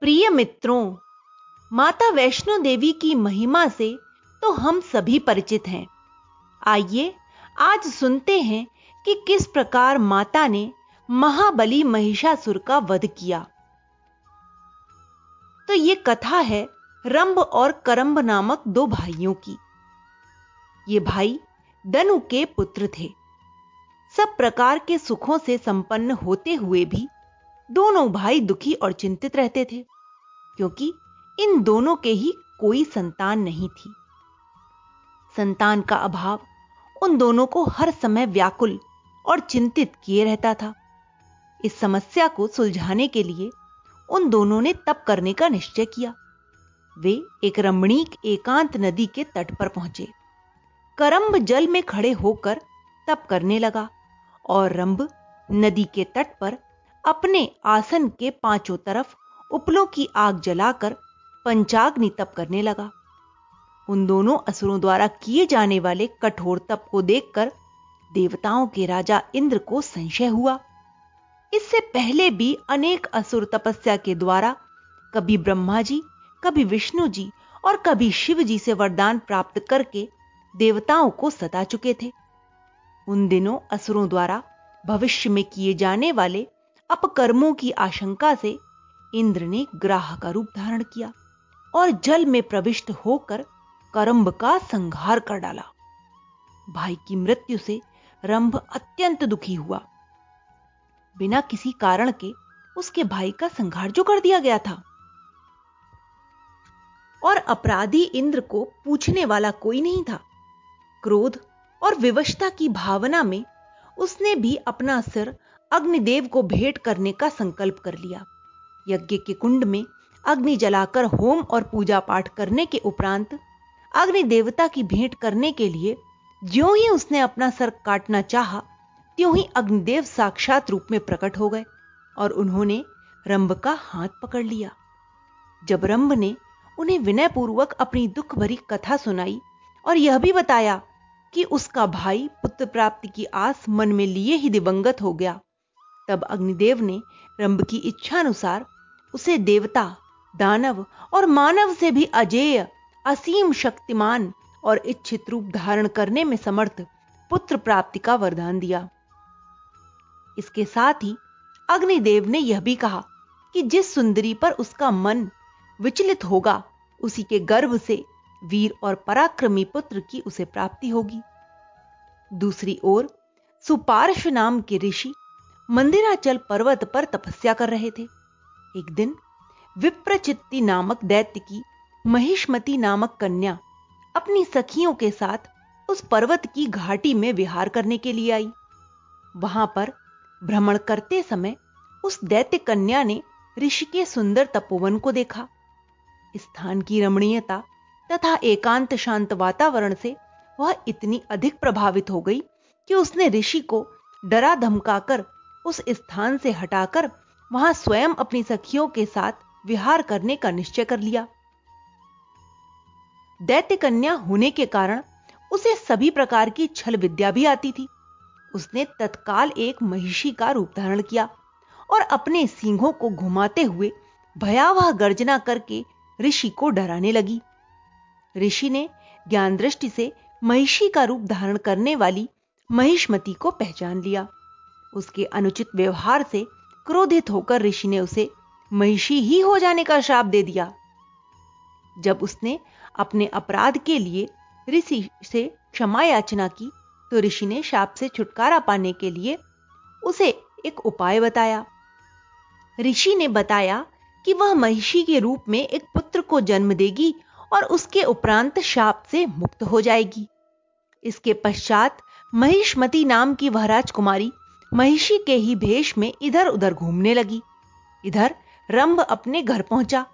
प्रिय मित्रों, माता वैष्णो देवी की महिमा से तो हम सभी परिचित हैं। आइए, आज सुनते हैं कि किस प्रकार माता ने महाबली महिषासुर का वध किया। तो यह कथा है रंभ और करंब नामक दो भाइयों की। ये भाई दनु के पुत्र थे। सब प्रकार के सुखों से संपन्न होते हुए भी दोनों भाई दुखी और चिंतित रहते थे, क्योंकि इन दोनों के ही कोई संतान नहीं थी। संतान का अभाव उन दोनों को हर समय व्याकुल और चिंतित किए रहता था। इस समस्या को सुलझाने के लिए उन दोनों ने तप करने का निश्चय किया। वे एक रमणीक एकांत नदी के तट पर पहुँचे। करंब जल में खड़े होकर तप करने लगा और रंब नदी के तट पर अपने आसन के पाँचों तरफ़ उपलों की आग जलाकर पंचाग्नि तप करने लगा। उन दोनों असुरों द्वारा किए जाने वाले कठोर तप को देखकर देवताओं के राजा इंद्र को संशय हुआ। इससे पहले भी अनेक असुर तपस्या के द्वारा कभी ब्रह्मा जी, कभी विष्णु जी और कभी शिव जी से वरदान प्राप्त करके देवताओं को सता चुके थे। उन दिनों असुरों द्वारा भविष्य में किए जाने वाले अपकर्मों की आशंका से इंद्र ने ग्राह का रूप धारण किया और जल में प्रविष्ट होकर करंब का संहार कर डाला। भाई की मृत्यु से रंभ अत्यंत दुखी हुआ। बिना किसी कारण के उसके भाई का संहार जो कर दिया गया था। और अपराधी इंद्र को पूछने वाला कोई नहीं था। क्रोध और विवशता की भावना में उसने भी अपना सिर अग्निदेव को भेंट करने का संकल्प कर लिया। यज्ञ के कुंड में अग्नि जलाकर होम और पूजा पाठ करने के उपरांत अग्नि देवता की भेंट करने के लिए ज्यों ही उसने अपना सर काटना चाहा, त्यों ही अग्निदेव साक्षात रूप में प्रकट हो गए और उन्होंने रंभ का हाथ पकड़ लिया। जब रंभ ने उन्हें विनयपूर्वक अपनी दुख भरी कथा सुनाई और यह भी बताया कि उसका भाई पुत्र प्राप्ति की आस मन में लिए ही दिवंगत हो गया तब अग्निदेव ने रंभ की इच्छा अनुसार उसे देवता, दानव और मानव से भी अजेय, असीम शक्तिमान और इच्छित रूप धारण करने में समर्थ पुत्र प्राप्ति का वरदान दिया। इसके साथ ही अग्निदेव ने यह भी कहा कि जिस सुंदरी पर उसका मन विचलित होगा, उसी के गर्भ से वीर और पराक्रमी पुत्र की उसे प्राप्ति होगी। दूसरी ओर सुपार्श नाम के ऋषि मंदिराचल पर्वत पर तपस्या कर रहे थे। एक दिन विप्रचित्ती नामक दैत्य की महिष्मती नामक कन्या अपनी सखियों के साथ उस पर्वत की घाटी में विहार करने के लिए आई। वहाँ पर भ्रमण करते समय उस दैत्य कन्या ने ऋषि के सुंदर तपोवन को देखा। स्थान की रमणीयता तथा एकांत शांत वातावरण से वह इतनी अधिक प्रभावित हो गई कि उसने ऋषि को डरा धमकाकर उस स्थान से हटाकर वहाँ स्वयं अपनी सखियों के साथ विहार करने का निश्चय कर लिया। दैत्य कन्या होने के कारण उसे सभी प्रकार की छल विद्या भी आती थी। उसने तत्काल एक महिषी का रूप धारण किया और अपने सिंहों को घुमाते हुए भयावह गर्जना करके ऋषि को डराने लगी। ऋषि ने ज्ञान दृष्टि से महिषी का रूप धारण करने वाली महिष्मति को पहचान लिया। उसके अनुचित व्यवहार से क्रोधित होकर ऋषि ने उसे महिषी ही हो जाने का श्राप दे दिया। जब उसने अपने अपराध के लिए ऋषि से क्षमा याचना की तो ऋषि ने शाप से छुटकारा पाने के लिए उसे एक उपाय बताया। ऋषि ने बताया कि वह महिषी के रूप में एक पुत्र को जन्म देगी और उसके उपरांत शाप से मुक्त हो जाएगी। इसके पश्चात महिष्मती नाम की वह राजकुमारी महिषी के ही भेष में इधर उधर घूमने लगी। इधर रंभ अपने घर पहुँचा।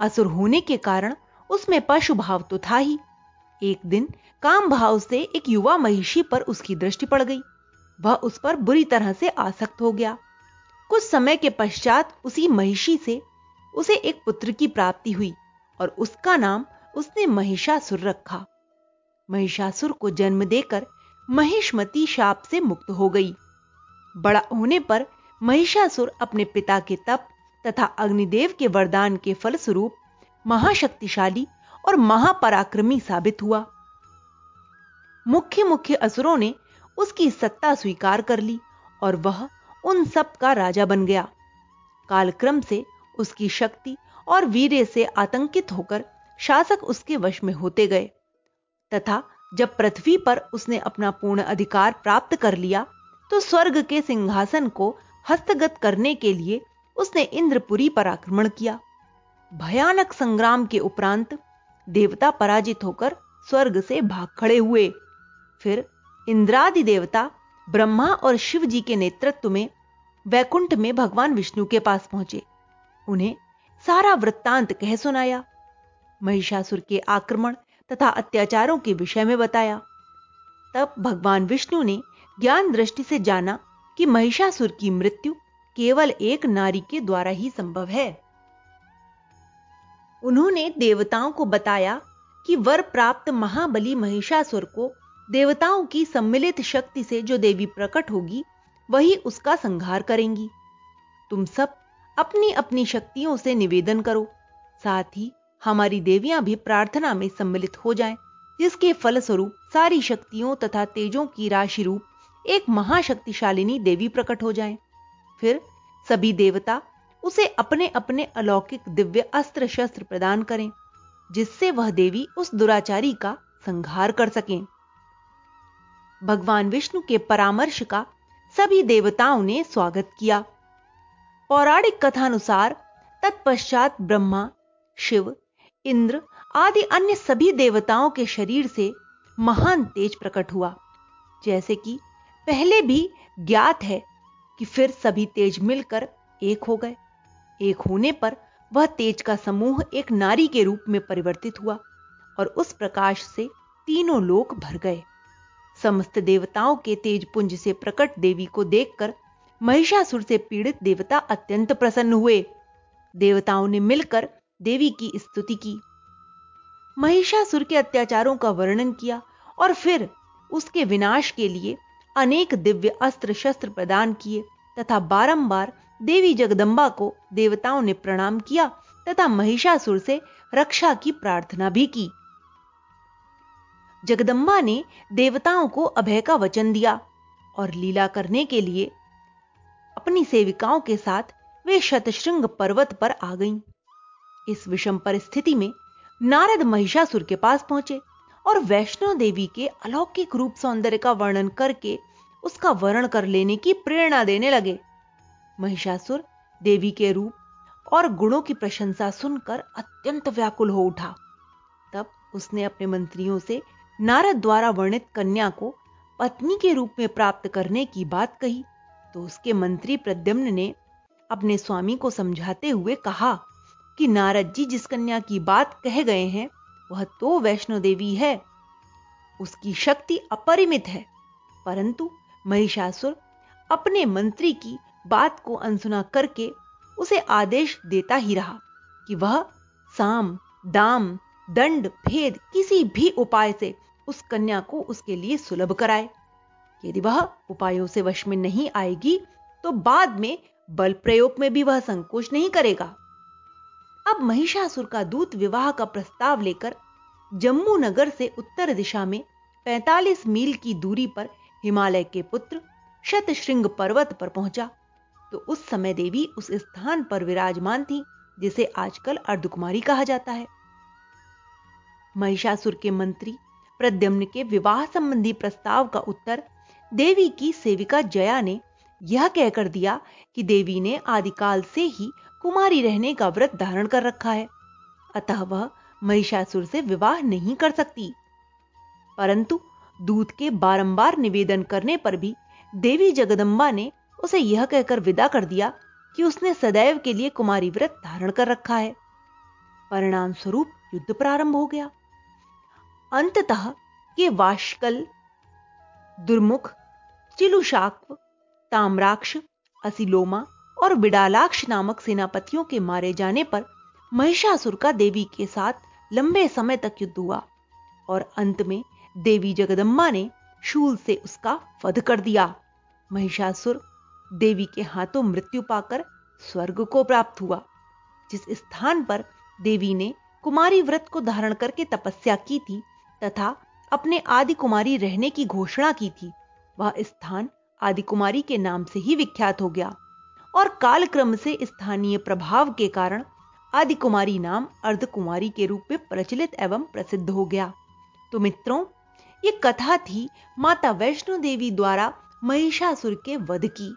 असुर होने के कारण उसमें पशु भाव तो था ही। एक दिन काम भाव से एक युवा महिषी पर उसकी दृष्टि पड़ गई। वह उस पर बुरी तरह से आसक्त हो गया। कुछ समय के पश्चात उसी महिषी से उसे एक पुत्र की प्राप्ति हुई और उसका नाम उसने महिषासुर रखा। महिषासुर को जन्म देकर महिष्मती शाप से मुक्त हो गई। बड़ा होने पर महिषासुर अपने पिता के तप तथा अग्निदेव के वरदान के फलस्वरूप महाशक्तिशाली और महापराक्रमी साबित हुआ। मुख्य मुख्य असुरों ने उसकी सत्ता स्वीकार कर ली और वह उन सब का राजा बन गया। कालक्रम से उसकी शक्ति और वीर्य से आतंकित होकर शासक उसके वश में होते गए तथा जब पृथ्वी पर उसने अपना पूर्ण अधिकार प्राप्त कर लिया तो स्वर्ग के सिंहासन को हस्तगत करने के लिए उसने इंद्रपुरी पर आक्रमण किया। भयानक संग्राम के उपरांत देवता पराजित होकर स्वर्ग से भाग खड़े हुए। फिर इंद्रादि देवता ब्रह्मा और शिव जी के नेतृत्व में वैकुंठ में भगवान विष्णु के पास पहुँचे। उन्हें सारा वृत्तांत कह सुनाया। महिषासुर के आक्रमण तथा अत्याचारों के विषय में बताया। तब भगवान विष्णु ने ज्ञान दृष्टि से जाना कि महिषासुर की मृत्यु केवल एक नारी के द्वारा ही संभव है। उन्होंने देवताओं को बताया कि वर प्राप्त महाबली महिषासुर को देवताओं की सम्मिलित शक्ति से जो देवी प्रकट होगी वही उसका संहार करेंगी। तुम सब अपनी अपनी शक्तियों से निवेदन करो साथ ही हमारी देवियाँ भी प्रार्थना में सम्मिलित हो जाएँ, जिसके फलस्वरूप सारी शक्तियों तथा तेजों की राशि रूप एक महाशक्तिशालिनी देवी प्रकट हो जाएँ। फिर सभी देवता उसे अपने अपने अलौकिक दिव्य अस्त्र शस्त्र प्रदान करें, जिससे वह देवी उस दुराचारी का संहार कर सकें भगवान विष्णु के परामर्श का सभी देवताओं ने स्वागत किया पौराणिक कथानुसार तत्पश्चात ब्रह्मा, शिव, इंद्र आदि अन्य सभी देवताओं के शरीर से महान तेज प्रकट हुआ, जैसे कि पहले भी ज्ञात है कि फिर सभी तेज मिलकर एक हो गए। एक होने पर वह तेज का समूह एक नारी के रूप में परिवर्तित हुआ और उस प्रकाश से तीनों लोक भर गए। समस्त देवताओं के तेज पुंज से प्रकट देवी को देखकर महिषासुर से पीड़ित देवता अत्यंत प्रसन्न हुए। देवताओं ने मिलकर देवी की स्तुति की। महिषासुर के अत्याचारों का वर्णन किया और फिर उसके विनाश के लिए अनेक दिव्य अस्त्र शस्त्र प्रदान किए तथा बारंबार देवी जगदंबा को देवताओं ने प्रणाम किया तथा महिषासुर से रक्षा की प्रार्थना भी की जगदंबा ने देवताओं को अभय का वचन दिया और लीला करने के लिए अपनी सेविकाओं के साथ वे शतशृंग पर्वत पर आ गईं। इस विषम परिस्थिति में नारद महिषासुर के पास पहुँचे और वैष्णो देवी के अलौकिक रूप सौंदर्य का वर्णन करके उसका वर्ण कर लेने की प्रेरणा देने लगे। महिषासुर देवी के रूप और गुणों की प्रशंसा सुनकर अत्यंत व्याकुल हो उठा। तब उसने अपने मंत्रियों से नारद द्वारा वर्णित कन्या को पत्नी के रूप में प्राप्त करने की बात कही तो उसके मंत्री प्रद्युम्न ने अपने स्वामी को समझाते हुए कहा कि नारद जी जिस कन्या की बात कह गए हैं, वह तो वैष्णो देवी है। उसकी शक्ति अपरिमित है, परंतु महिषासुर अपने मंत्री की बात को अनसुना करके उसे आदेश देता ही रहा कि वह साम, दाम, दंड, भेद किसी भी उपाय से उस कन्या को उसके लिए सुलभ कराए। यदि वह उपायों से वश में नहीं आएगी तो बाद में बल प्रयोग में भी वह संकोच नहीं करेगा। अब महिषासुर का दूत विवाह का प्रस्ताव लेकर जम्मू नगर से उत्तर दिशा में 45 मील की दूरी पर हिमालय के पुत्र शतश्रृंग पर्वत पर पहुँचा। तो उस समय देवी उस स्थान पर विराजमान थी, जिसे आजकल अर्धकुमारी कहा जाता है। महिषासुर के मंत्री प्रद्यम्न के विवाह संबंधी प्रस्ताव का उत्तर देवी की सेविका जया ने यह कहकर दिया कि देवी ने आदिकाल से ही कुमारी रहने का व्रत धारण कर रखा है। अतः वह महिषासुर से विवाह नहीं कर सकती। परंतु दूत के बारंबार निवेदन करने पर भी देवी जगदंबा ने उसे यह कहकर विदा कर दिया कि उसने सदैव के लिए कुमारी व्रत धारण कर रखा है। परिणाम स्वरूप युद्ध प्रारंभ हो गया। अंततः ये वाशकल दुर्मुख चिलुशाक्व ताम्राक्ष, असिलोमा और बिडालाक्ष नामक सेनापतियों के मारे जाने पर महिषासुर का देवी के साथ लंबे समय तक युद्ध हुआ और अंत में देवी जगदम्बा ने शूल से उसका वध कर दिया। महिषासुर देवी के हाथों मृत्यु पाकर स्वर्ग को प्राप्त हुआ, जिस स्थान पर देवी ने कुमारी व्रत को धारण करके तपस्या की थी तथा अपने आदि कुमारी रहने की घोषणा की थी, वह स्थान आदि कुमारी के नाम से ही विख्यात हो गया। और कालक्रम से स्थानीय प्रभाव के कारण आदि कुमारी नाम अर्ध कुमारी के रूप में प्रचलित एवं प्रसिद्ध हो गया। तो मित्रों ये कथा थी माता वैष्णो देवी द्वारा महिषासुर के वध की।